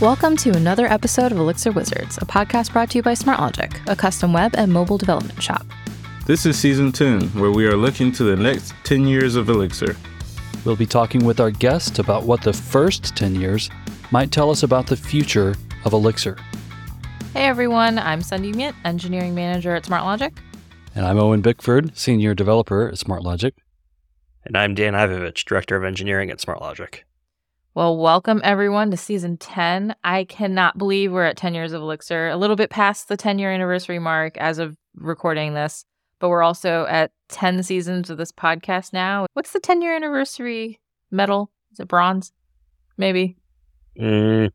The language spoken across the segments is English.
Welcome to another episode of Elixir Wizards, a podcast brought to you by SmartLogic, a custom web and mobile development shop. This is season 10, where we are looking to the next 10 years of Elixir. We'll be talking with our guest about what the first 10 years might tell us about the future of Elixir. Hey everyone, I'm Sundi Myint, engineering manager at SmartLogic. And I'm Owen Bickford, senior developer at SmartLogic. And I'm Dan Ivovich, director of engineering at SmartLogic. Well, welcome everyone to season 10. I cannot believe we're at 10 years of Elixir, a little bit past the 10 year anniversary mark as of recording this, but we're also at 10 seasons of this podcast now. What's the 10 year anniversary medal? Is it bronze? Maybe. Mm,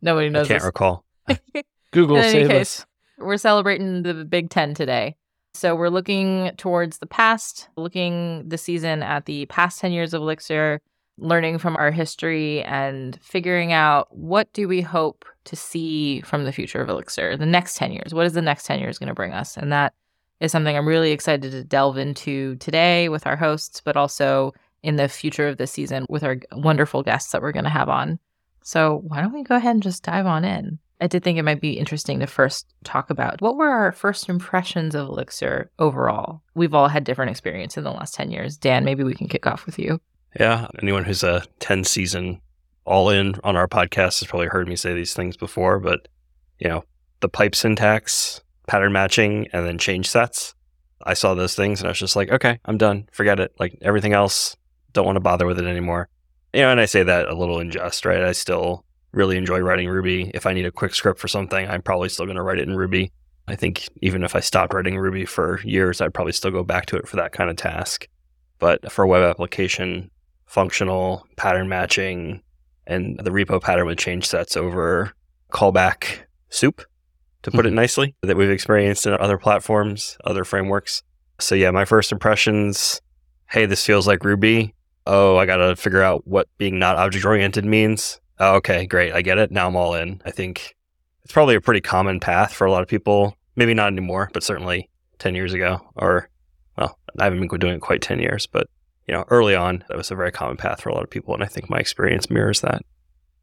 Nobody knows. I can't this. recall. Google save case, us. We're celebrating the Big Ten today. So we're looking towards the past, looking this season at the past 10 years of Elixir, learning from our history and figuring out what do we hope to see from the future of Elixir, the next 10 years. What is the next 10 years going to bring us? And that is something I'm really excited to delve into today with our hosts, but also in the future of this season with our wonderful guests that we're going to have on. So why don't we go ahead and just dive on in? I did think it might be interesting to first talk about what were our first impressions of Elixir overall. We've all had different experience in the last 10 years. Dan, maybe we can kick off with you. Yeah, anyone who's a 10 season all in on our podcast has probably heard me say these things before, but you know, the pipe syntax, pattern matching, and then changesets. I saw those things and I was just like, okay, I'm done. Forget it. Like everything else, don't want to bother with it anymore. You know, and I say that a little in jest, right? I still really enjoy writing Ruby. If I need a quick script for something, I'm probably still going to write it in Ruby. I think even if I stopped writing Ruby for years, I'd probably still go back to it for that kind of task. But for a web application, functional pattern matching and the repo pattern with changesets over callback soup, to put it hmm. nicely, that we've experienced in other platforms, other frameworks. So yeah, my first impressions, hey, this feels like Ruby. Oh, I got to figure out what being not object oriented means. Oh, okay, great. I get it. Now I'm all in. I think it's probably a pretty common path for a lot of people. Maybe not anymore, but certainly 10 years ago, or, well, I haven't been doing it quite 10 years, but, you know, early on, that was a very common path for a lot of people. And I think my experience mirrors that.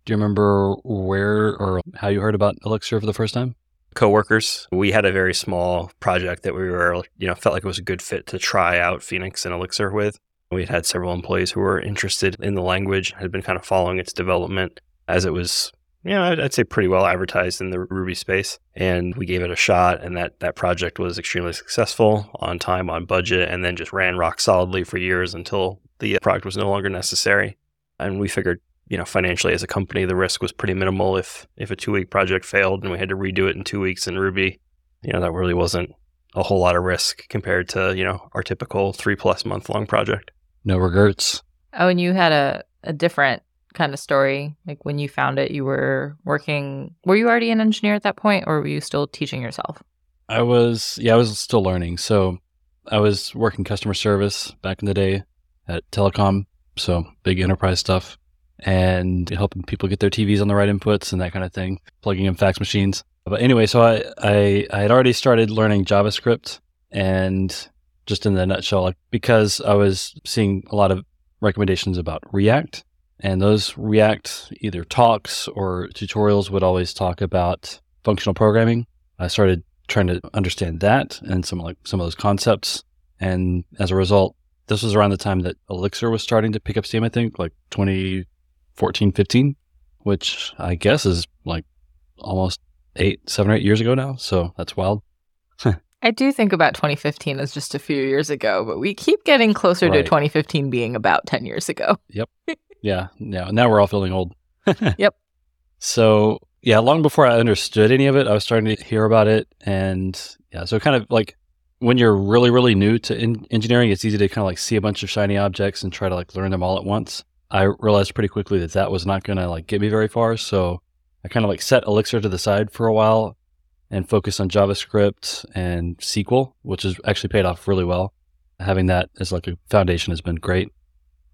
Do you remember where or how you heard about Elixir for the first time? Coworkers, we had a very small project that we were, you know, felt like it was a good fit to try out Phoenix and Elixir with. We had had several employees who were interested in the language, had been kind of following its development as it was, you know, I'd, I'd say pretty well advertised in the Ruby space. And we gave it a shot, and that that project was extremely successful, on time, on budget, and then just ran rock solidly for years until the uh, product was no longer necessary. And we figured, you know, financially as a company, the risk was pretty minimal if if a two week project failed and we had to redo it in two weeks in Ruby. You know, that really wasn't a whole lot of risk compared to you know our typical three plus month long project. No regrets. Oh, and you had a, a different kind of story. Like when you found it, you were working, were you already an engineer at that point or were you still teaching yourself? I was, yeah, I was still learning. So I was working customer service back in the day at Telecom. So big enterprise stuff and helping people get their TVs on the right inputs and that kind of thing, plugging in fax machines. But anyway, so I, I, I had already started learning JavaScript and just in the nutshell, like because I was seeing a lot of recommendations about React and those React either talks or tutorials would always talk about functional programming. I started trying to understand that and some like some of those concepts. And as a result, this was around the time that Elixir was starting to pick up steam, I think, like 2014, 15, which I guess is like almost eight, seven or eight years ago now. So that's wild. I do think about 2015 as just a few years ago, but we keep getting closer to 2015 being about 10 years ago. Yeah, yeah. Now we're all feeling old. Yep. So yeah, long before I understood any of it, I was starting to hear about it, and yeah, so kind of like when you're really, really new to in- engineering, it's easy to kind of like see a bunch of shiny objects and try to like learn them all at once. I realized pretty quickly that that was not going to like get me very far, so I kind of like set Elixir to the side for a while and focused on JavaScript and SQL, which has actually paid off really well. Having that as like a foundation has been great,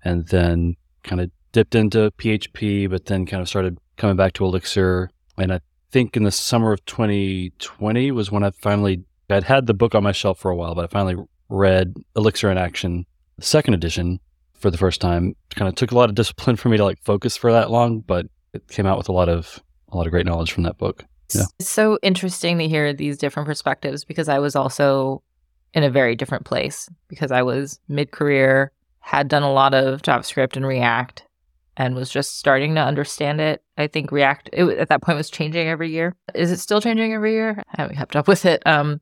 and then kind of dipped into PHP, but then kind of started coming back to Elixir. And I think in the summer of 2020 was when I finally, I'd had the book on my shelf for a while, but I finally read Elixir in Action, the second edition, for the first time. It Kind of took a lot of discipline for me to like focus for that long, but it came out with a lot of a lot of great knowledge from that book. Yeah. It's so interesting to hear these different perspectives because I was also in a very different place because I was mid career, had done a lot of JavaScript and React, and was just starting to understand it. I think React it, at that point was changing every year. Is it still changing every year? I haven't kept up with it. Um,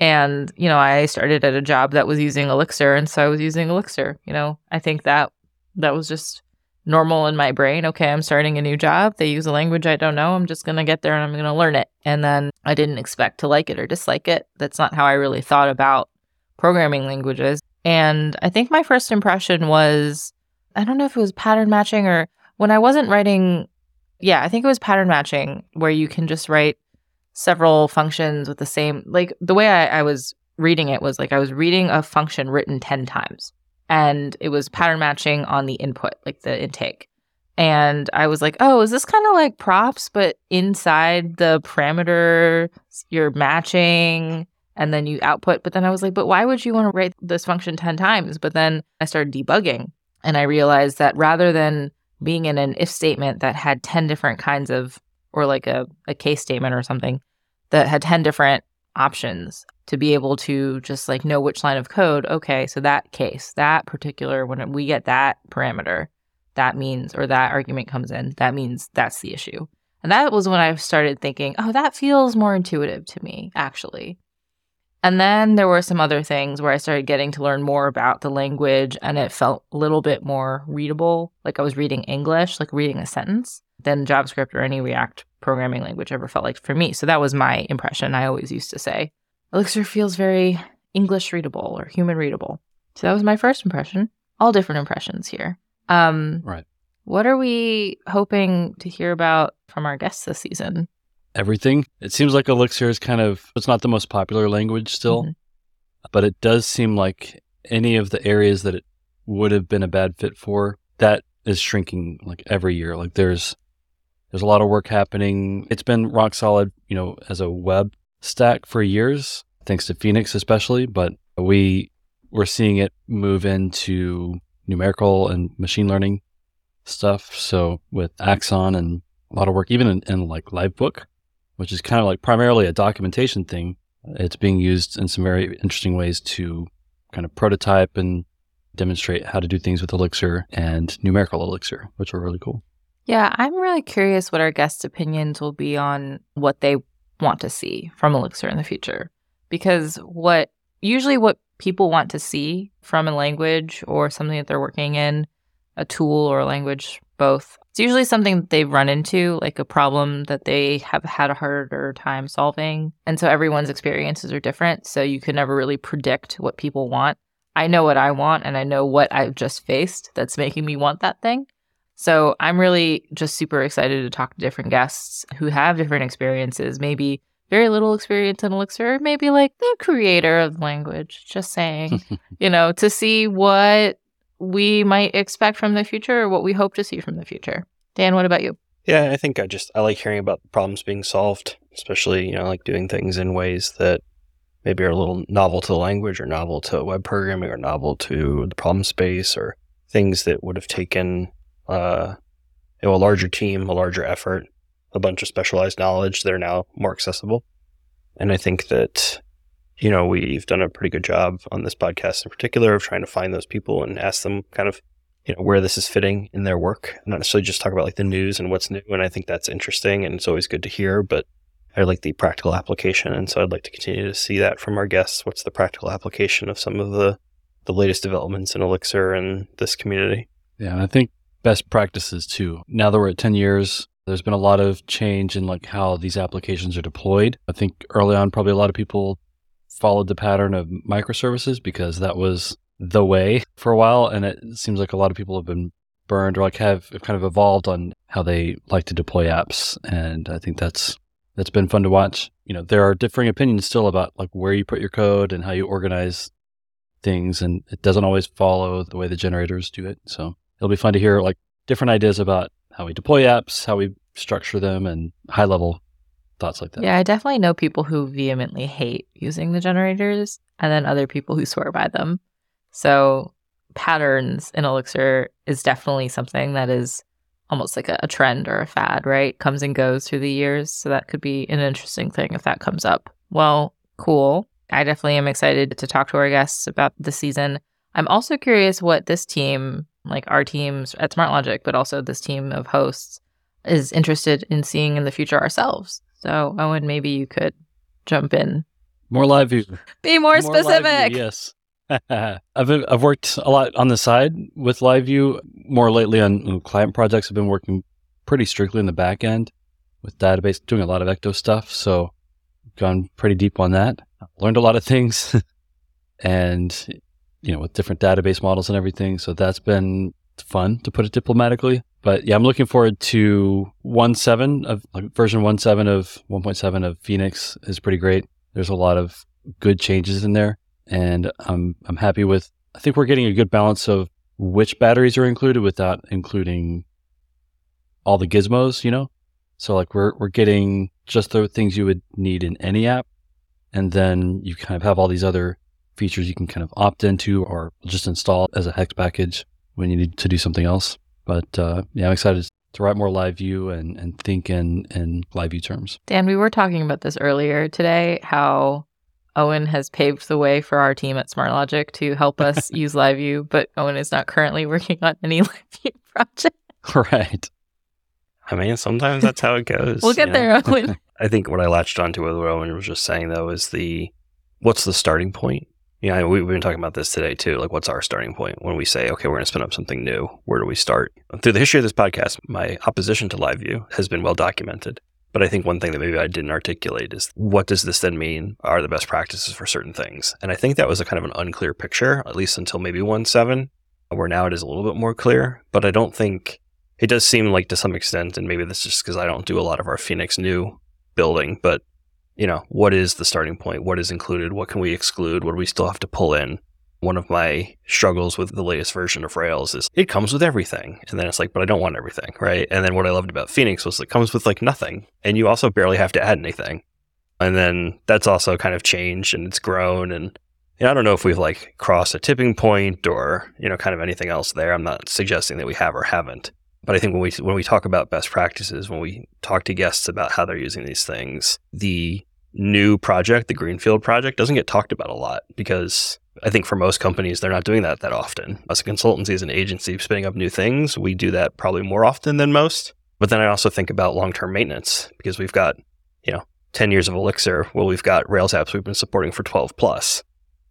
and you know, I started at a job that was using Elixir, and so I was using Elixir. You know, I think that that was just normal in my brain. Okay, I'm starting a new job. They use a language I don't know. I'm just to get there and I'm to learn it. And then I didn't expect to like it or dislike it. That's not how I really thought about programming languages. And I think my first impression was I don't know if it was pattern matching or when I wasn't writing. Yeah, I think it was pattern matching where you can just write several functions with the same, like the way I, I was reading it was like I was reading a function written 10 times and it was pattern matching on the input, like the intake. And I was like, oh, is this kind of like props, but inside the parameter, you're matching and then you output. But then I was like, but why would you want to write this function 10 times? But then I started debugging and I realized that rather than being in an if statement that had 10 different kinds of, or like a, a case statement or something that had 10 different options to be able to just like know which line of code, okay, so that case, that particular, when we get that parameter, that means, or that argument comes in, that means that's the issue. And that was when I started thinking, oh, that feels more intuitive to me, actually. And then there were some other things where I started getting to learn more about the language and it felt a little bit more readable, like I was reading English, like reading a sentence, than JavaScript or any React programming language ever felt like for me. So that was my impression. I always used to say Elixir feels very English readable or human readable. So that was my first impression. All different impressions here. Um, right. What are we hoping to hear about from our guests this season? Everything. It seems like Elixir is kind of, it's not the most popular language still, mm-hmm. but it does seem like any of the areas that it would have been a bad fit for, that is shrinking like every year. Like there's, there's a lot of work happening. It's been rock solid, you know, as a web stack for years, thanks to Phoenix especially, but we we're seeing it move into numerical and machine learning stuff. So with Axon and a lot of work, even in, in like Livebook, which is kind of like primarily a documentation thing, it's being used in some very interesting ways to kind of prototype and demonstrate how to do things with Elixir and numerical Elixir, which are really cool. Yeah, I'm really curious what our guests' opinions will be on what they want to see from Elixir in the future. Because what usually what people want to see from a language or something that they're working in, a tool or a language, both, it's usually something that they've run into, like a problem that they have had a harder time solving. And so everyone's experiences are different. So you can never really predict what people want. I know what I want and I know what I've just faced that's making me want that thing. So I'm really just super excited to talk to different guests who have different experiences, maybe very little experience in Elixir, maybe like the creator of the language, just saying, you know, to see what we might expect from the future or what we hope to see from the future. Dan, what about you? Yeah, I think I just I like hearing about problems being solved, especially, you know, like doing things in ways that maybe are a little novel to the language or novel to web programming or novel to the problem space or things that would have taken uh, you know, a larger team, a larger effort, a bunch of specialized knowledge that are now more accessible. And I think that, you know, we've done a pretty good job on this podcast in particular of trying to find those people and ask them kind of, you know, where this is fitting in their work. Not necessarily just talk about like the news and what's new. And I think that's interesting and it's always good to hear, but I like the practical application. And so I'd like to continue to see that from our guests. What's the practical application of some of the, the latest developments in Elixir and this community? Yeah, And I think best practices too. Now that we're at 10 years, there's been a lot of change in like how these applications are deployed. I think early on, probably a lot of people followed the pattern of microservices because that was the way for a while. And it seems like a lot of people have been burned or like have kind of evolved on how they like to deploy apps. And I think that's, that's been fun to watch. You know, there are differing opinions still about like where you put your code and how you organize things. And it doesn't always follow the way the generators do it. So it'll be fun to hear like different ideas about how we deploy apps, how we structure them, and high level thoughts like that. Yeah, I definitely know people who vehemently hate using the generators and then other people who swear by them. So, patterns in Elixir is definitely something that is almost like a, a trend or a fad, right? Comes and goes through the years. So that could be an interesting thing if that comes up. Well, cool. I definitely am excited to talk to our guests about the season. I'm also curious what this team, like our teams at SmartLogic, but also this team of hosts, is interested in seeing in the future ourselves. So, Owen, maybe you could jump in. More LiveView. Be more, More LiveView, specific. yes. I've I've worked a lot on the side with LiveView. More lately on client projects, I've been working pretty strictly in the back end with database, doing a lot of Ecto stuff. So, gone pretty deep on that. Learned a lot of things, and you know, with different database models and everything. So that's been fun to put it diplomatically. But yeah, I'm looking forward to 1.7 of like version 1.7 of 1.7 of Phoenix is pretty great. There's a lot of good changes in there and I'm I'm happy with I think we're getting a good balance of which batteries are included without including all the gizmos, you know? So like we're we're getting just the things you would need in any app and then you kind of have all these other features you can kind of opt into or just install as a hex package when you need to do something else. But uh, yeah, I'm excited to write more LiveView and, and think in, in LiveView terms. Dan, we were talking about this earlier today, how Owen has paved the way for our team at SmartLogic to help us use LiveView, but Owen is not currently working on any LiveView project. right. I mean, sometimes that's how it goes. We'll get you know? there, Owen. I think what I latched onto with what Owen was just saying though is the what's the starting point? Yeah, we, we've been talking about this today too. Like, what's our starting point when we say, okay, we're going to spin up something new? Where do we start? Through the history of this podcast, my opposition to LiveView has been well documented. But I think one thing that maybe I didn't articulate is what does this then mean are the best practices for certain things? And I think that was a kind of an unclear picture, at least until maybe 1.7, where now it is a little bit more clear. But I don't think it does seem like to some extent, and maybe this is just because I don't do a lot of our Phoenix new building, but you know, what is the starting point? What is included? What can we exclude? What do we still have to pull in? One of my struggles with the latest version of Rails is it comes with everything. And then it's like, but I don't want everything, right? And then what I loved about Phoenix was it comes with like nothing. And you also barely have to add anything. And then that's also kind of changed and it's grown. And I don't know if we've like crossed a tipping point or, you know, kind of anything else there. I'm not suggesting that we have or haven't. But I think when we when we talk about best practices, when we talk to guests about how they're using these things, the new project, the Greenfield project, doesn't get talked about a lot because I think for most companies, they're not doing that that often. As a consultancy, as an agency, spinning up new things, we do that probably more often than most. But then I also think about long term maintenance because we've got, you know, 10 years of Elixir. Well, we've got Rails apps we've been supporting for 12 plus,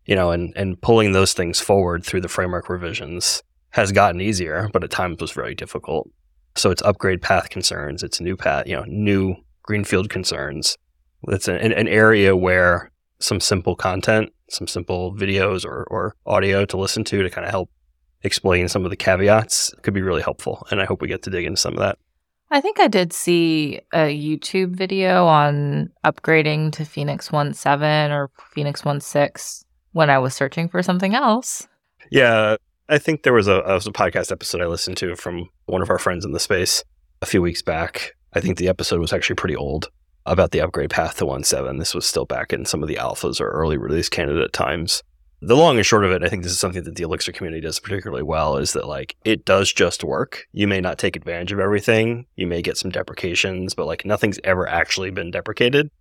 you know, and, and pulling those things forward through the framework revisions has gotten easier, but at times was very difficult. So it's upgrade path concerns, it's new path, you know, new greenfield concerns. It's an, an area where some simple content, some simple videos or, or audio to listen to to kind of help explain some of the caveats could be really helpful. And I hope we get to dig into some of that. I think I did see a YouTube video on upgrading to Phoenix 1.7 or Phoenix 1.6 when I was searching for something else. Yeah, I think there was a, a podcast episode I listened to from one of our friends in the space a few weeks back. I think the episode was actually pretty old about the upgrade path to 1.7. This was still back in some of the alphas or early release candidate times. The long and short of it, I think this is something that the Elixir community does particularly well, is that like it does just work. You may not take advantage of everything. You may get some deprecations, but like nothing's ever actually been deprecated.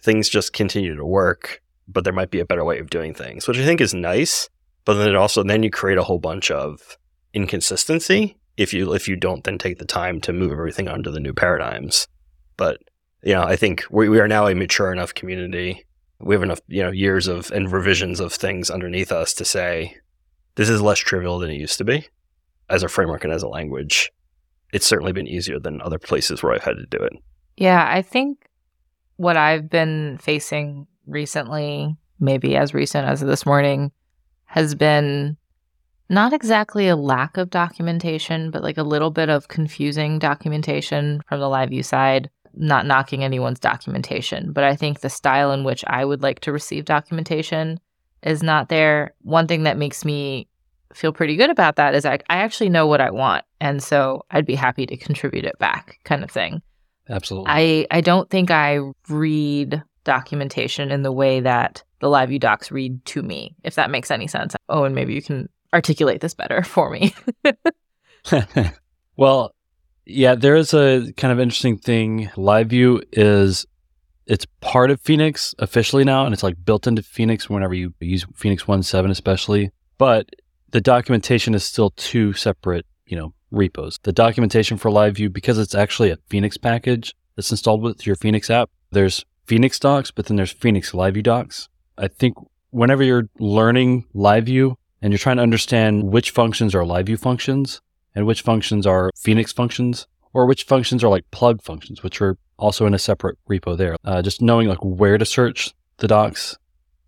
Things just continue to work, but there might be a better way of doing things, which I think is nice. But then it also then you create a whole bunch of inconsistency if you if you don't then take the time to move everything onto the new paradigms. But you know, I think we, we are now a mature enough community. We have enough, you know, years of and revisions of things underneath us to say this is less trivial than it used to be as a framework and as a language. It's certainly been easier than other places where I've had to do it. Yeah, I think what I've been facing recently, maybe as recent as this morning, has been not exactly a lack of documentation, but like a little bit of confusing documentation from the LiveView side. Not knocking anyone's documentation, but I think the style in which I would like to receive documentation is not there. One thing that makes me feel pretty good about that is I, I actually know what I want. And so I'd be happy to contribute it back, kind of thing. Absolutely. I, I don't think I read documentation in the way that the LiveView docs read to me, if that makes any sense. Oh, and maybe you can articulate this better for me. well, Yeah, there is a kind of interesting thing. LiveView is it's part of Phoenix officially now, and it's like built into Phoenix whenever you use Phoenix 1.7 especially. But the documentation is still two separate, you know, repos. The documentation for LiveView, because it's actually a Phoenix package that's installed with your Phoenix app, there's Phoenix docs, but then there's Phoenix LiveView docs. I think whenever you're learning LiveView and you're trying to understand which functions are LiveView functions and which functions are Phoenix functions, or which functions are like plug functions, which are also in a separate repo there. Uh, just knowing like where to search the docs,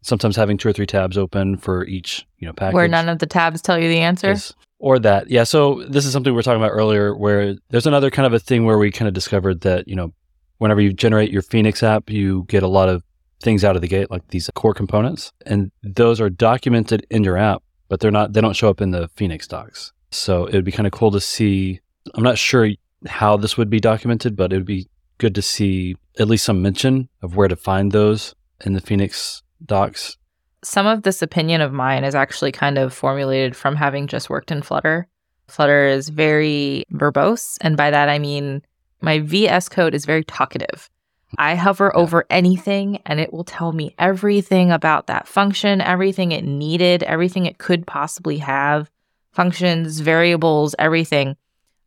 sometimes having two or three tabs open for each you know package. Where none of the tabs tell you the answer. Or that, yeah. So this is something we were talking about earlier, where there's another kind of a thing where we kind of discovered that you know, whenever you generate your Phoenix app, you get a lot of things out of the gate, like these core components, and those are documented in your app, but they're not. They don't show up in the Phoenix docs. So it would be kind of cool to see. I'm not sure how this would be documented, but it would be good to see at least some mention of where to find those in the Phoenix docs. Some of this opinion of mine is actually kind of formulated from having just worked in Flutter. Flutter is very verbose, and by that I mean my VS code is very talkative. I hover Yeah. over anything and it will tell me everything about that function, everything it needed, everything it could possibly have, functions, variables, everything.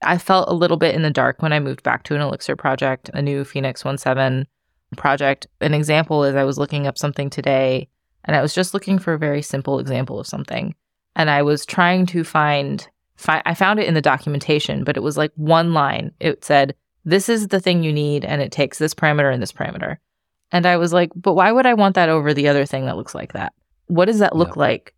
I felt a little bit in the dark when I moved back to an Elixir project, a new Phoenix 1.7 project. An example is I was looking up something today and I was just looking for a very simple example of something. And I was trying to find, fi- I found it in the documentation, but it was like one line. It said, This is the thing you need, and it takes this parameter and this parameter. And I was like, But why would I want that over the other thing that looks like that? What does that look Yep. like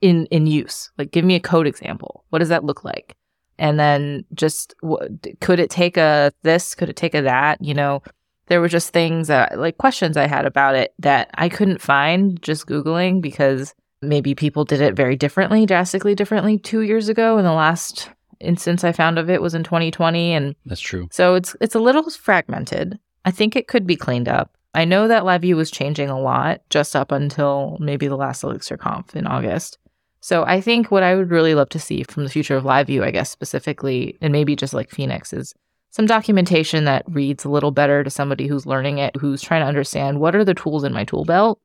in in use? Like, give me a code example. What does that look like? And then just wh- could it take a this? Could it take a that? You know, there were just things that like questions I had about it that I couldn't find just Googling because maybe people did it very differently, drastically differently two years ago. In the last instance I found of it was in 2020. And That's true. so it's it's a little fragmented. I think it could be cleaned up. I know that LiveView was changing a lot just up until maybe the last ElixirConf in August. So I think what I would really love to see from the future of LiveView, I guess specifically, and maybe just like Phoenix, is some documentation that reads a little better to somebody who's learning it, who's trying to understand what are the tools in my tool belt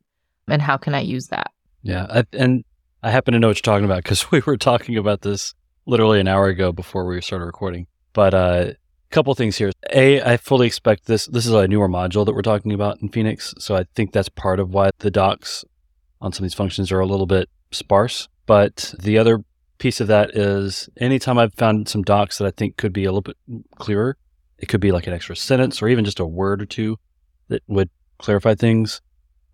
and how can I use that. Yeah, I, and I happen to know what you're talking about because we were talking about this literally an hour ago before we started recording. But a uh, couple things here. A, I fully expect this. This is a newer module that we're talking about in Phoenix, so I think that's part of why the docs on some of these functions are a little bit sparse. But the other piece of that is anytime I've found some docs that I think could be a little bit clearer, it could be like an extra sentence or even just a word or two that would clarify things.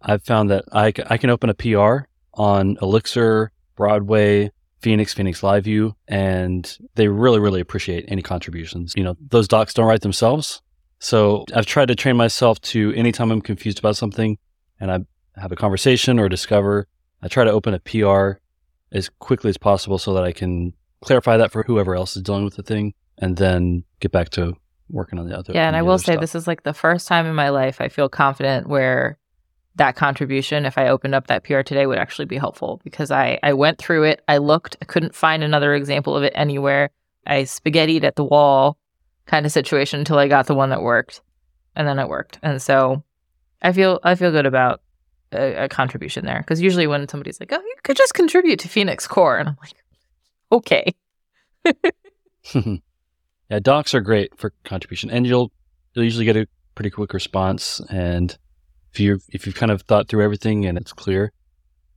I've found that I, I can open a PR on Elixir, Broadway, Phoenix, Phoenix LiveView, and they really, really appreciate any contributions. You know, those docs don't write themselves. So I've tried to train myself to anytime I'm confused about something and I have a conversation or discover, I try to open a PR as quickly as possible so that I can clarify that for whoever else is dealing with the thing and then get back to working on the other. Yeah, and I will say stuff. this is like the first time in my life I feel confident where that contribution, if I opened up that PR today, would actually be helpful because I I went through it, I looked, I couldn't find another example of it anywhere. I spaghettied at the wall kind of situation until I got the one that worked, and then it worked. And so I feel I feel good about a, a contribution there because usually when somebody's like, "Oh, you could just contribute to Phoenix Core," and I'm like, "Okay." yeah, docs are great for contribution, and you'll you'll usually get a pretty quick response. And if you if you've kind of thought through everything and it's clear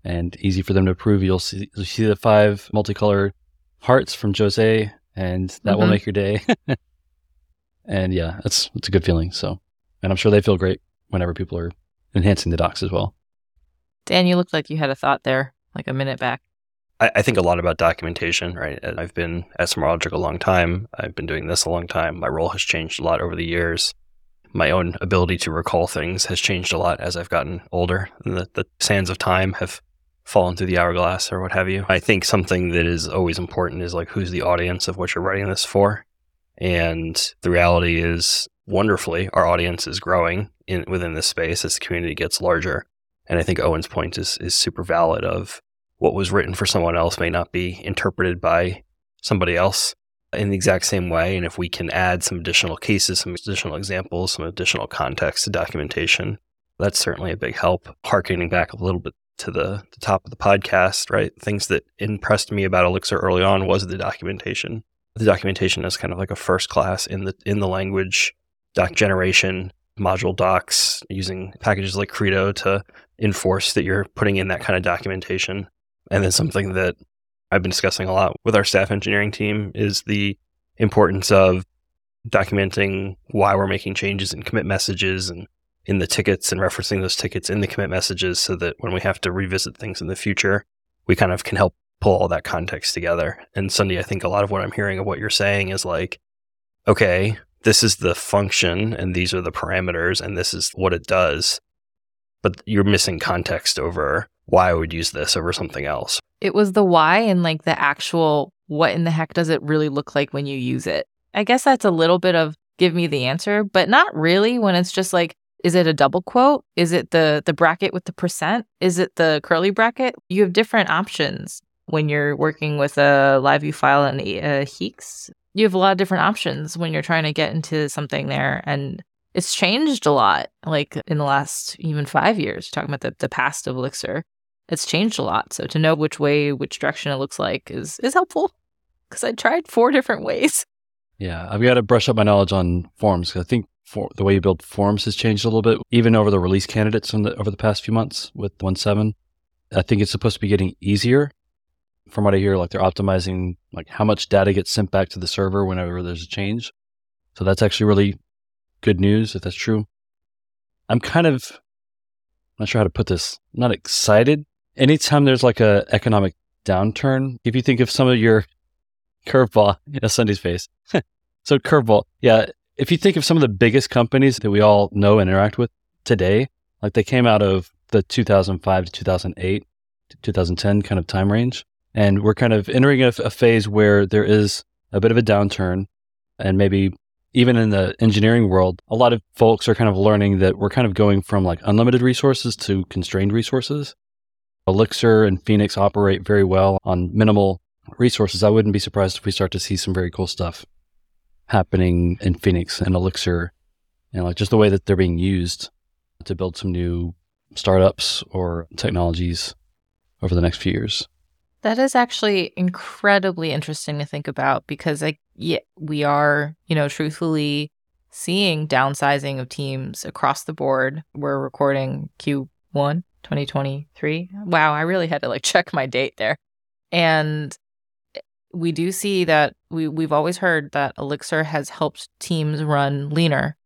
and easy for them to approve, you'll see you'll see the five multicolored hearts from Jose, and that will Mhm. make your day. and yeah, it's it's a good feeling. So, and I'm sure they feel great whenever people are enhancing the docs as well. Dan, you looked like you had a thought there, like a minute back. I, I think a lot about documentation, right? And I've been at SmartLogic a long time. I've been doing this a long time. My role has changed a lot over the years. My own ability to recall things has changed a lot as I've gotten older. And the, the sands of time have fallen through the hourglass or what have you. I think something that is always important is like who's the audience of what you're writing this for. And the reality is, wonderfully, our audience is growing in within this space as the community gets larger. And I think Owen's point is is super valid of what was written for someone else may not be interpreted by somebody else. In the exact same way. And if we can add some additional cases, some additional examples, some additional context to documentation, that's certainly a big help. Harkening back a little bit to the, the top of the podcast, right? Things that impressed me about Elixir early on was the documentation. The documentation is kind of like a first class in the in the language doc generation, module docs, using packages like Credo to enforce that you're putting in that kind of documentation. And then something that I've been discussing a lot with our staff engineering team is the importance of documenting why we're making changes in commit messages and in the tickets and referencing those tickets in the commit messages so that when we have to revisit things in the future, we kind of can help pull all that context together. And Sundi, I think a lot of what I'm hearing of what you're saying is like, okay, this is the function and these are the parameters and this is what it does. But you're missing context over why I would use this over something else. It was the why and like the actual what in the heck does it really look like when you use it? I guess that's a little bit of give me the answer, but not really when it's just like is it a double quote? Is it the the bracket with the percent? Is it the curly bracket? You have different options when you're working with a LiveView file and a HEEx. You have a lot of different options when you're trying to get into something there and it's changed a lot like in the last even 5 years talking about the, the past of Elixir it's changed a lot. So to know which way, which direction it looks like is is helpful because I tried four different ways. Yeah, I've got to brush up my knowledge on forms because I think for, the way you build forms has changed a little bit, even over the release candidates the, over the past few months with 1.7. I think it's supposed to be getting easier. From what I hear, like they're optimizing like how much data gets sent back to the server whenever there's a change. So that's actually really good news if that's true. I'm kind of not sure how to put this. I'm not excited anytime there's like a economic downturn, if you think of some of your curveball, a Sundi's face. so curveball, yeah. If you think of some of the biggest companies that we all know and interact with today, like they came out of the 2005 to 2008 to 2010 kind of time range, and we're kind of entering a, a phase where there is a bit of a downturn, and maybe even in the engineering world, a lot of folks are kind of learning that we're kind of going from like unlimited resources to constrained resources. Elixir and Phoenix operate very well on minimal resources. I wouldn't be surprised if we start to see some very cool stuff happening in Phoenix and Elixir, know, like just the way that they're being used to build some new startups or technologies over the next few years. That is actually incredibly interesting to think about because like yeah, we are, you know, truthfully seeing downsizing of teams across the board. We're recording Q1 2023. Wow, I really had to like check my date there. And we do see that we we've always heard that Elixir has helped teams run leaner,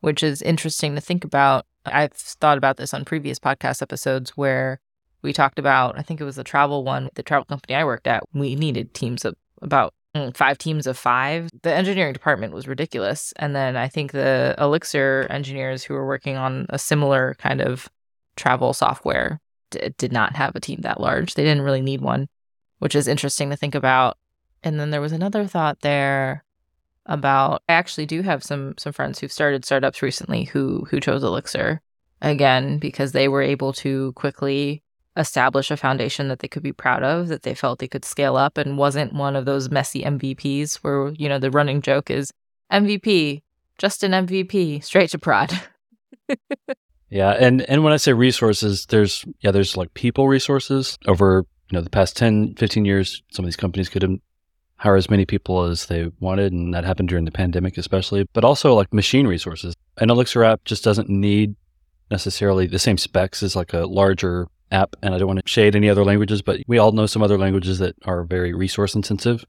which is interesting to think about. I've thought about this on previous podcast episodes where we talked about, I think it was the travel one, the travel company I worked at, we needed teams of about mm, five teams of five. The engineering department was ridiculous. And then I think the Elixir engineers who were working on a similar kind of travel software d- did not have a team that large. They didn't really need one, which is interesting to think about. And then there was another thought there about I actually do have some some friends who've started startups recently who who chose Elixir again because they were able to quickly establish a foundation that they could be proud of that they felt they could scale up and wasn't one of those messy MVPs where you know the running joke is MVP just an MVP straight to prod. Yeah, and and when I say resources, there's yeah, there's like people resources over you know the past 10, 15 years. Some of these companies couldn't hire as many people as they wanted, and that happened during the pandemic, especially. But also like machine resources. An Elixir app just doesn't need necessarily the same specs as like a larger app. And I don't want to shade any other languages, but we all know some other languages that are very resource intensive.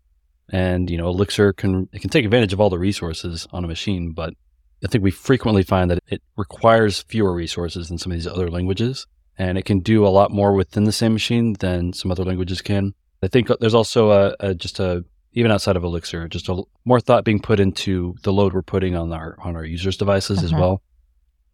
And you know, Elixir can it can take advantage of all the resources on a machine, but I think we frequently find that it requires fewer resources than some of these other languages, and it can do a lot more within the same machine than some other languages can. I think there's also a, a just a even outside of Elixir, just a more thought being put into the load we're putting on our on our users' devices uh-huh. as well,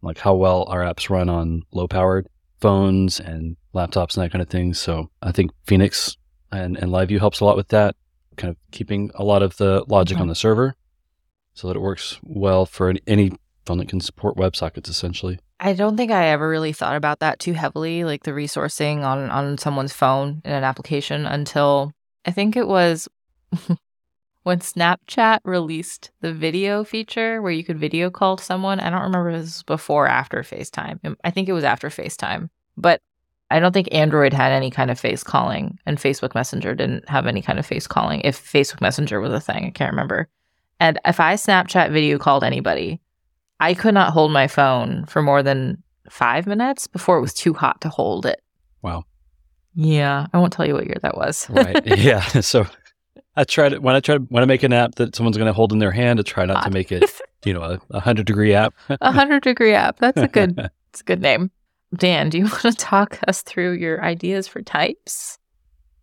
like how well our apps run on low powered phones and laptops and that kind of thing. So I think Phoenix and, and LiveView helps a lot with that, kind of keeping a lot of the logic uh-huh. on the server so that it works well for any phone that can support WebSockets essentially. I don't think I ever really thought about that too heavily, like the resourcing on on someone's phone in an application until I think it was when Snapchat released the video feature where you could video call someone. I don't remember if this was before or after FaceTime. I think it was after FaceTime, but I don't think Android had any kind of face calling and Facebook Messenger didn't have any kind of face calling. If Facebook Messenger was a thing, I can't remember. And if I Snapchat video called anybody, I could not hold my phone for more than five minutes before it was too hot to hold it. Wow. Yeah. I won't tell you what year that was. Right. yeah. So I tried when I try when I make an app that someone's going to hold in their hand to try not to ah. make it, you know, a, a hundred degree app. a hundred degree app. That's a good. It's a good name. Dan, do you want to talk us through your ideas for types?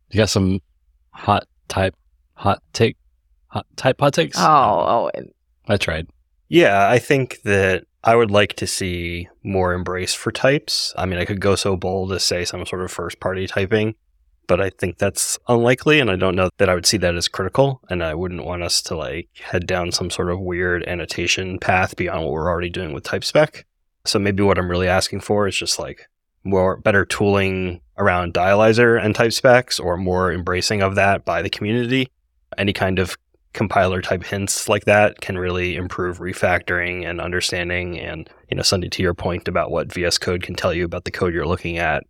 You got some hot type, hot take, hot type hot takes. Oh, oh, I tried. Yeah, I think that I would like to see more embrace for types. I mean, I could go so bold as say some sort of first party typing, but I think that's unlikely. And I don't know that I would see that as critical. And I wouldn't want us to like head down some sort of weird annotation path beyond what we're already doing with TypeSpec. So maybe what I'm really asking for is just like more better tooling around dialyzer and type specs or more embracing of that by the community. Any kind of compiler type hints like that can really improve refactoring and understanding and you know Sundi to your point about what VS Code can tell you about the code you're looking at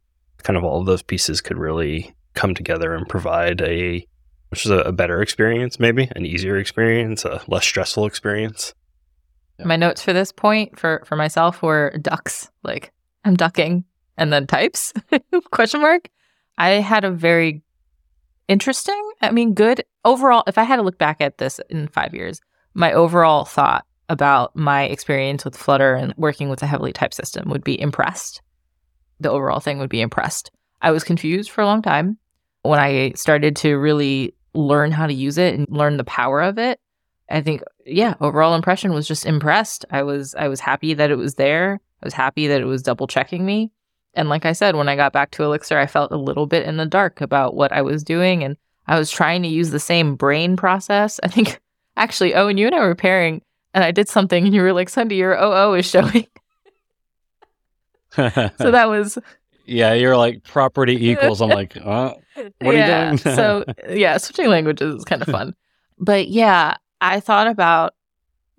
kind of all of those pieces could really come together and provide a which is a, a better experience maybe an easier experience a less stressful experience. My notes for this point for for myself were ducks like i'm ducking and then types question mark. I had a very interesting. I mean, good overall. If I had to look back at this in five years, my overall thought about my experience with Flutter and working with a heavily typed system would be impressed. The overall thing would be impressed. I was confused for a long time. When I started to really learn how to use it and learn the power of it, I think yeah, overall impression was just impressed. I was I was happy that it was there. I was happy that it was double checking me. And like I said, when I got back to Elixir, I felt a little bit in the dark about what I was doing. And I was trying to use the same brain process. I think actually, oh, and you and I were pairing, and I did something, and you were like, Sundi, your OO is showing. so that was. Yeah, you're like property equals. I'm like, uh, what yeah, are you doing? so, yeah, switching languages is kind of fun. But yeah, I thought about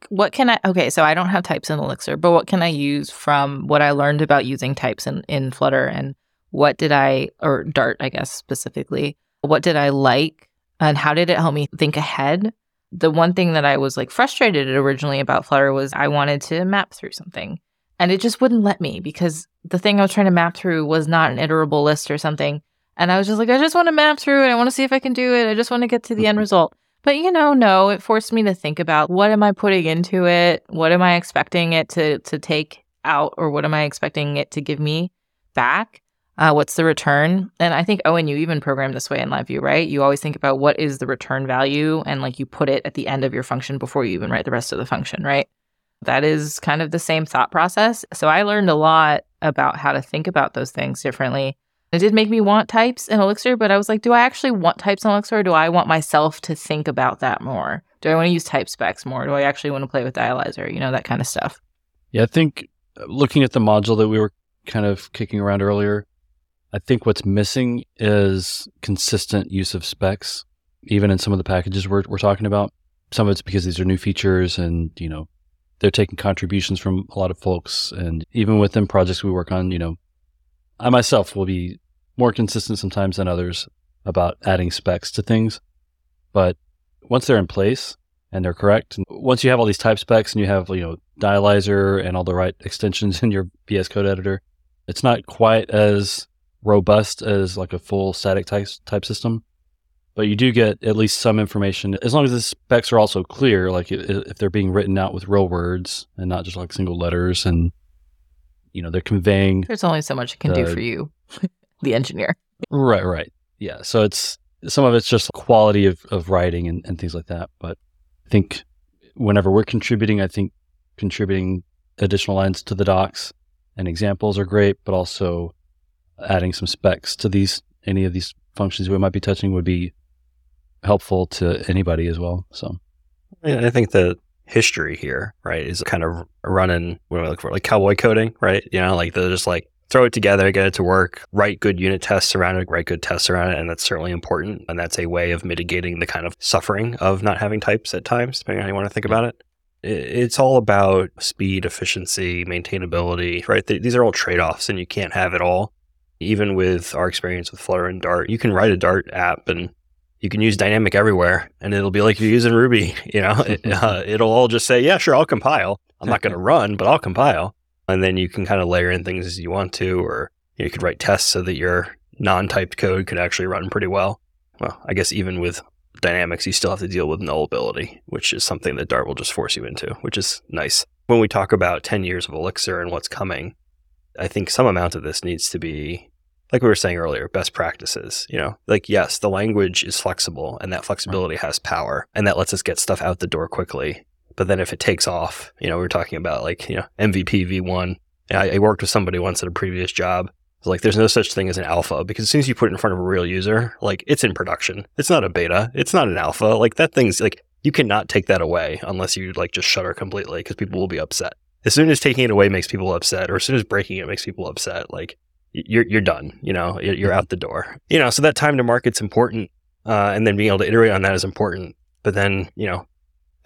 what can I okay, so I don't have types in Elixir, but what can I use from what I learned about using types in, in Flutter and what did I or Dart, I guess specifically, what did I like and how did it help me think ahead? The one thing that I was like frustrated originally about Flutter was I wanted to map through something and it just wouldn't let me because the thing I was trying to map through was not an iterable list or something. And I was just like, I just want to map through it. I want to see if I can do it. I just want to get to the end mm-hmm. result. But you know, no, it forced me to think about what am I putting into it? What am I expecting it to to take out or what am I expecting it to give me back? Uh, what's the return? And I think Owen, you even program this way in LiveView, right? You always think about what is the return value and like you put it at the end of your function before you even write the rest of the function, right? That is kind of the same thought process. So I learned a lot about how to think about those things differently. It did make me want types in Elixir, but I was like, do I actually want types in Elixir or do I want myself to think about that more? Do I want to use type specs more? Do I actually want to play with dialyzer? You know, that kind of stuff. Yeah, I think uh, looking at the module that we were kind of kicking around earlier, I think what's missing is consistent use of specs, even in some of the packages we're, we're talking about. Some of it's because these are new features and, you know, they're taking contributions from a lot of folks. And even within projects we work on, you know, I myself will be more consistent sometimes than others about adding specs to things. But once they're in place and they're correct, and once you have all these type specs and you have, you know, dialyzer and all the right extensions in your VS Code editor, it's not quite as robust as like a full static type, type system. But you do get at least some information as long as the specs are also clear, like if they're being written out with real words and not just like single letters and you know they're conveying there's only so much it can the, do for you the engineer right right yeah so it's some of it's just quality of, of writing and, and things like that but i think whenever we're contributing i think contributing additional lines to the docs and examples are great but also adding some specs to these any of these functions we might be touching would be helpful to anybody as well so yeah, i think the history here, right, is kind of running what do I look for? Like cowboy coding, right? You know, like they're just like throw it together, get it to work, write good unit tests around it, write good tests around it. And that's certainly important. And that's a way of mitigating the kind of suffering of not having types at times, depending on how you want to think about it. It's all about speed, efficiency, maintainability, right? These are all trade offs, and you can't have it all. Even with our experience with Flutter and Dart, you can write a Dart app and you can use dynamic everywhere and it'll be like you're using Ruby. You know, it, uh, it'll all just say, yeah, sure, I'll compile. I'm not going to run, but I'll compile and then you can kind of layer in things as you want to, or you, could write tests so that your non-typed code could actually run pretty well. Well, I guess even with Dynamics, you still have to deal with nullability, which is something that Dart will just force you into, which is nice. When we talk about 10 years of Elixir and what's coming, I think some amount of this needs to be, like we were saying earlier, best practices. You know, like, yes, the language is flexible and that flexibility has power and that lets us get stuff out the door quickly. But then if it takes off, you know, we are talking about like, you know, MVP V1. I, I worked with somebody once at a previous job. Like there's no such thing as an alpha because as soon as you put it in front of a real user, like it's in production. It's not a beta. It's not an alpha. Like that thing's like you cannot take that away unless you like just shutter completely because people will be upset. As soon as taking it away makes people upset, or as soon as breaking it makes people upset, like you're you're done. You know, you're out the door. You know, so that time to market's important, uh, and then being able to iterate on that is important. But then you know,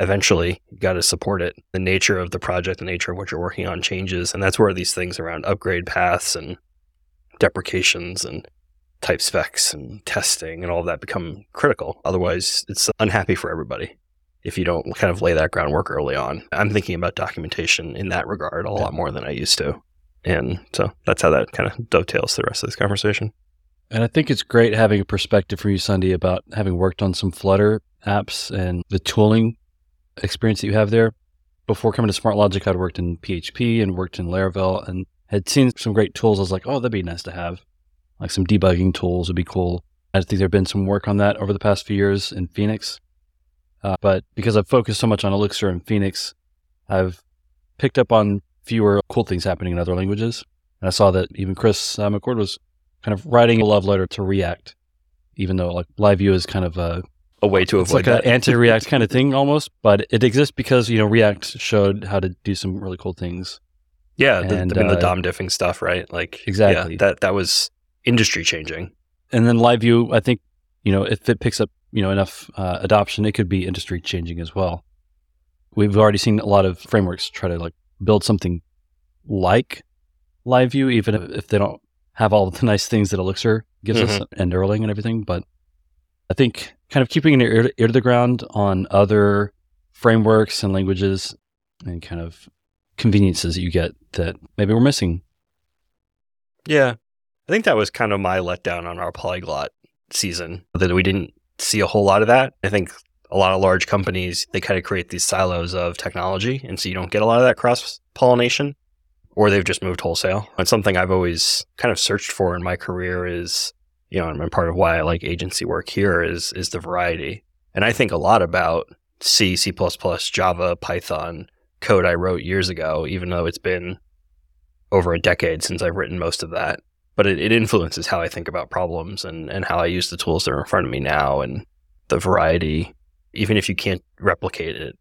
eventually you got to support it. The nature of the project, the nature of what you're working on changes. And that's where these things around upgrade paths and deprecations and type specs and testing and all of that become critical. Otherwise, it's unhappy for everybody if you don't kind of lay that groundwork early on. I'm thinking about documentation in that regard a lot more than I used to. And so that's how that kind of dovetails the rest of this conversation. And I think it's great having a perspective from you, Sundi, about having worked on some Flutter apps and the tooling experience that you have there. Before coming to SmartLogic, I'd worked in PHP and worked in Laravel and had seen some great tools. I was like, oh, that'd be nice to have. Like some debugging tools would be cool. I think there's been some work on that over the past few years in Phoenix. Uh, but because I've focused so much on Elixir and Phoenix, I've picked up on fewer cool things happening in other languages. And I saw that even Chris uh, McCord was kind of writing a love letter to React, even though like LiveView is kind of a a way to it's avoid like an anti-React kind of thing almost, but it exists because you know React showed how to do some really cool things. Yeah, the, and, I mean the uh, DOM diffing stuff, right? Like exactly yeah, that that was industry changing. And then LiveView, I think you know if it picks up you know enough uh, adoption, it could be industry changing as well. We've already seen a lot of frameworks try to like build something like LiveView, even if, if they don't have all the nice things that Elixir gives mm-hmm. us and Erlang and everything. But I think kind of keeping an ear, ear to the ground on other frameworks and languages and kind of conveniences that you get that maybe we're missing. Yeah. I think that was kind of my letdown on our polyglot season that we didn't see a whole lot of that. I think a lot of large companies, they kind of create these silos of technology. And so you don't get a lot of that cross pollination or they've just moved wholesale. And something I've always kind of searched for in my career is you know, and part of why I like agency work here is is the variety. And I think a lot about C, C++, Java, Python code I wrote years ago, even though it's been over a decade since I've written most of that. But it, it influences how I think about problems and, and how I use the tools that are in front of me now and the variety. Even if you can't replicate it,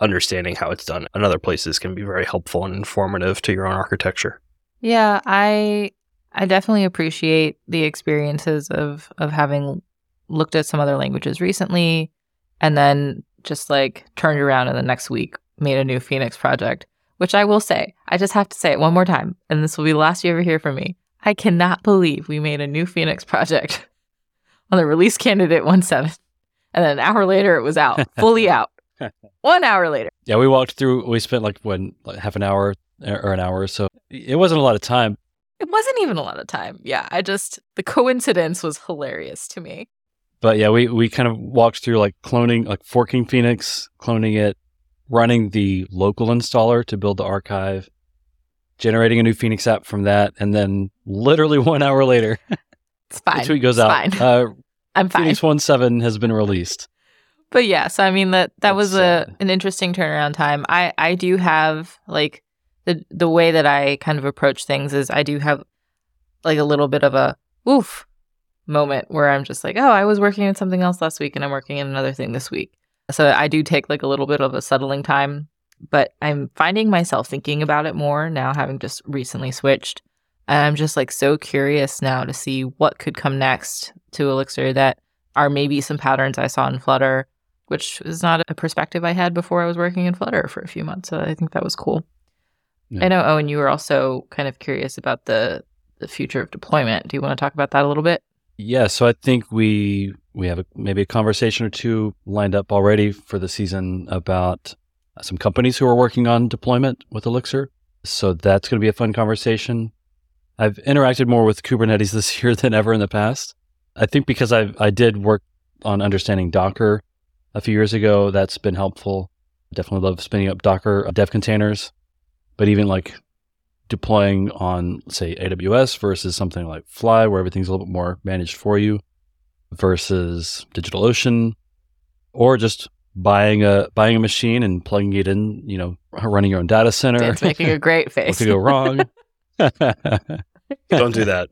understanding how it's done in other places can be very helpful and informative to your own architecture. Yeah, I I definitely appreciate the experiences of of having looked at some other languages recently and then just like turned around in the next week made a new Phoenix project, which I will say, I just have to say it one more time, and this will be the last you ever hear from me. I cannot believe we made a new Phoenix project on the release candidate 1.7. And then an hour later, it was out, fully out. One hour later. Yeah, we walked through, we spent like, when, like half an hour or an hour. So it wasn't a lot of time, it wasn't even a lot of time. Yeah, I just the coincidence was hilarious to me. But yeah, we we kind of walked through like cloning, like forking Phoenix, cloning it, running the local installer to build the archive, generating a new Phoenix app from that, and then literally one hour later, it's fine. the tweet goes it's out. Fine. Uh, I'm fine. Phoenix One Seven has been released. But yeah, so I mean that that That's was a an interesting turnaround time. I I do have like the the way that I kind of approach things is I do have like a little bit of a oof moment where I'm just like, oh, I was working on something else last week and I'm working on another thing this week. So I do take like a little bit of a settling time, but I'm finding myself thinking about it more now, having just recently switched And I'm just like so curious now to see what could come next to Elixir that are maybe some patterns I saw in Flutter, which is not a perspective I had before I was working in Flutter for a few months. So I think that was cool. Yeah. I know, Owen, you were also kind of curious about the, the future of deployment. Do you want to talk about that a little bit? Yeah, so I think we we have a, maybe a conversation or two lined up already for the season about some companies who are working on deployment with Elixir. So that's going to be a fun conversation. I've interacted more with Kubernetes this year than ever in the past. I think because I I did work on understanding Docker a few years ago. That's been helpful. Definitely love spinning up Docker dev containers, but even like deploying on say AWS versus something like Fly, where everything's a little bit more managed for you, versus DigitalOcean, or just buying a buying a machine and plugging it in. You know, running your own data center. It's making a great face. what could go wrong? Don't do that.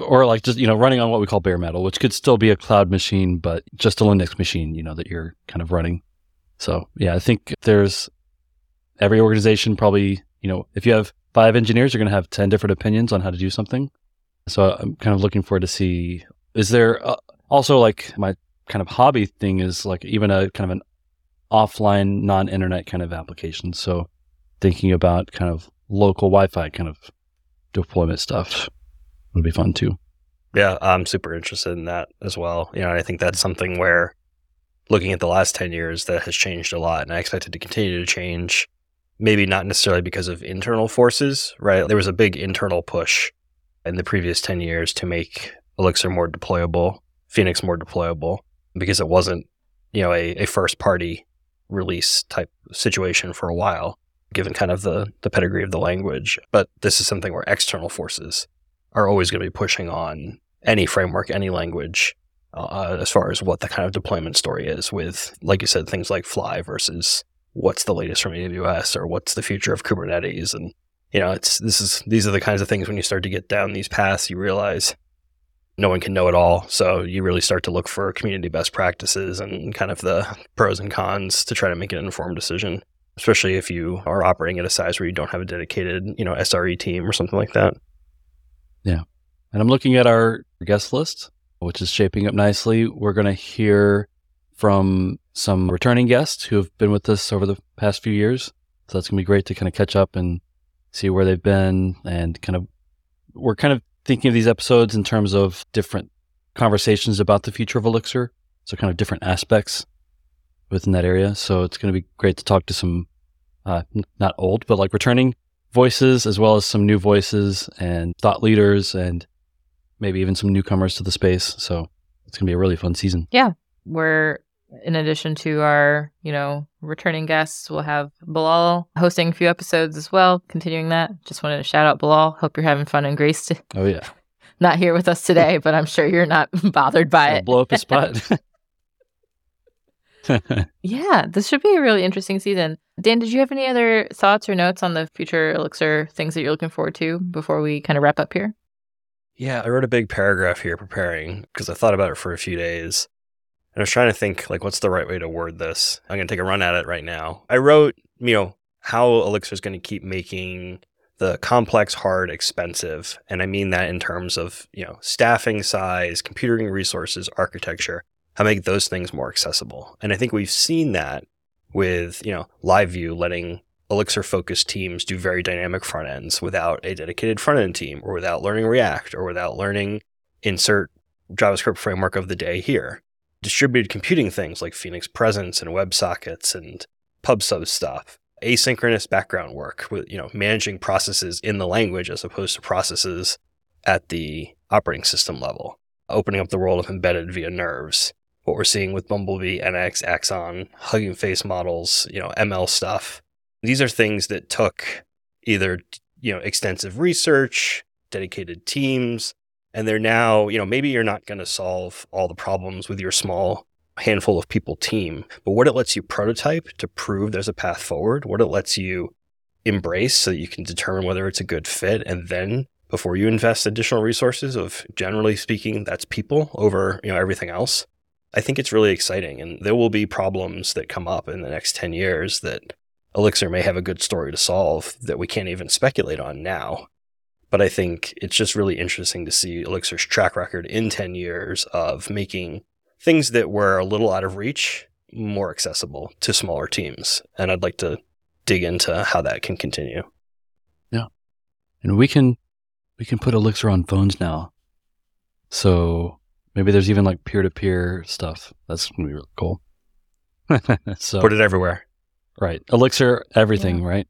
or like just you know running on what we call bare metal which could still be a cloud machine but just a linux machine you know that you're kind of running so yeah i think there's every organization probably you know if you have five engineers you're going to have 10 different opinions on how to do something so i'm kind of looking forward to see is there uh, also like my kind of hobby thing is like even a kind of an offline non-internet kind of application so thinking about kind of local wi-fi kind of deployment stuff would be fun too Yeah, I'm super interested in that as well. You know, I think that's something where looking at the last 10 years that has changed a lot and I expect it to continue to change. Maybe not necessarily because of internal forces, right? There was a big internal push in the previous 10 years to make Elixir more deployable, Phoenix more deployable because it wasn't, you know, a, a first party release type situation for a while, given kind of the, the pedigree of the language. But this is something where external forces are always going to be pushing on any framework, any language, uh, as far as what the kind of deployment story is with, like you said, things like Fly versus what's the latest from AWS or what's the future of Kubernetes. And, you know, it's, this is, these are the kinds of things when you start to get down these paths, you realize no one can know it all. So you really start to look for community best practices and kind of the pros and cons to try to make an informed decision, especially if you are operating at a size where you don't have a dedicated, you know, SRE team or something like that. Yeah and I'm looking at our guest list, which is shaping up nicely. We're going to hear from some returning guests who have been with us over the past few years. So that's going to be great to kind of catch up and see where they've been and kind of, we're kind of thinking of these episodes in terms of different conversations about the future of Elixir. So kind of different aspects within that area. So it's going to be great to talk to some, uh, not old, but like returning voices as well as some new voices and thought leaders and maybe even some newcomers to the space. So it's going to be a really fun season. Yeah. We're in addition to our, you know, returning guests, we'll have Bilal hosting a few episodes as well. Continuing that, just wanted to shout out Bilal. Hope you're having fun in Greece. To, Oh, yeah. not here with us today, but I'm sure you're not bothered by I'll it. blow up a spot. Yeah, this should be a really interesting season. Dan, did you have any other thoughts or notes on the future Elixir things that you're looking forward to before we kind of wrap up here? Yeah, I wrote a big paragraph here preparing because I thought about it for a few days. I was trying to think like what's the right way to word this. I'm to take a run at it right now. I wrote, you know, how Elixir is going to keep making the complex hard expensive, and I mean that in terms of, you know, staffing size, computing resources, architecture, how make those things more accessible. And I think we've seen that with, you know, LiveView letting Elixir focused teams do very dynamic front ends without a dedicated front end team or without learning React or without learning insert JavaScript framework of the day here. Distributed computing things like Phoenix Presence and WebSockets and PubSub stuff. Asynchronous background work with, you know, managing processes in the language as opposed to processes at the operating system level. Opening up the world of embedded via nerves. What we're seeing with Bumblebee, NX, Axon, Hugging Face models, you know, ML stuff these are things that took either you know extensive research dedicated teams and they're now you know maybe you're not going to solve all the problems with your small handful of people team but what it lets you prototype to prove there's a path forward what it lets you embrace so that you can determine whether it's a good fit and then before you invest additional resources of generally speaking that's people over you know everything else i think it's really exciting and there will be problems that come up in the next 10 years that Elixir may have a good story to solve that we can't even speculate on now. But I think it's just really interesting to see Elixir's track record in 10 years of making things that were a little out of reach more accessible to smaller teams. And I'd like to dig into how that can continue. Yeah. And we can we can put Elixir on phones now. So maybe there's even like peer to peer stuff. That's gonna be really cool. so Put it everywhere. right. Elixir everything, right?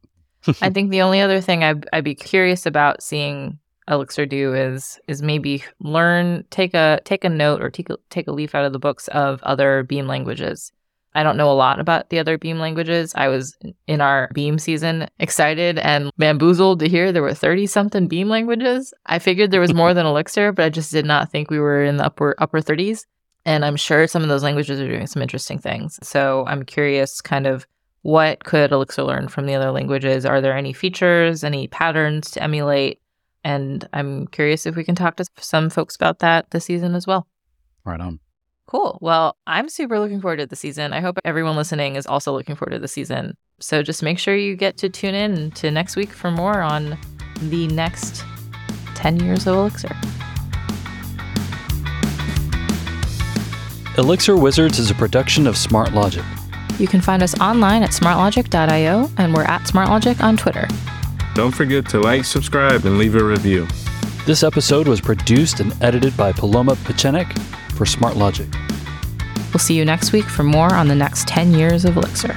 I think the only other thing I'd, I'd be curious about seeing Elixir do is is maybe learn take a take a note or take a, take a leaf out of the books of other Beam languages. I don't know a lot about the other Beam languages. I was in our Beam season excited and bamboozled to hear there were 30 something Beam languages. I figured there was more than Elixir, but I just did not think we were in the upper upper 30s. And I'm sure some of those languages are doing some interesting things. So I'm curious kind of what could Elixir learn from the other languages? Are there any features, any patterns to emulate? And I'm curious if we can talk to some folks about that this season as well. Right on. Cool. Well, I'm super looking forward to the season. I hope everyone listening is also looking forward to the season. So just make sure you get to tune in to next week for more on the next 10 years of Elixir. Elixir Wizards is a production of SmartLogic. You can find us online at smartlogic.io and we're at smartlogic on Twitter. Don't forget to like, subscribe, and leave a review. This episode was produced and edited by Paloma Pechenik for SmartLogic. We'll see you next week for more on the next 10 years of Elixir.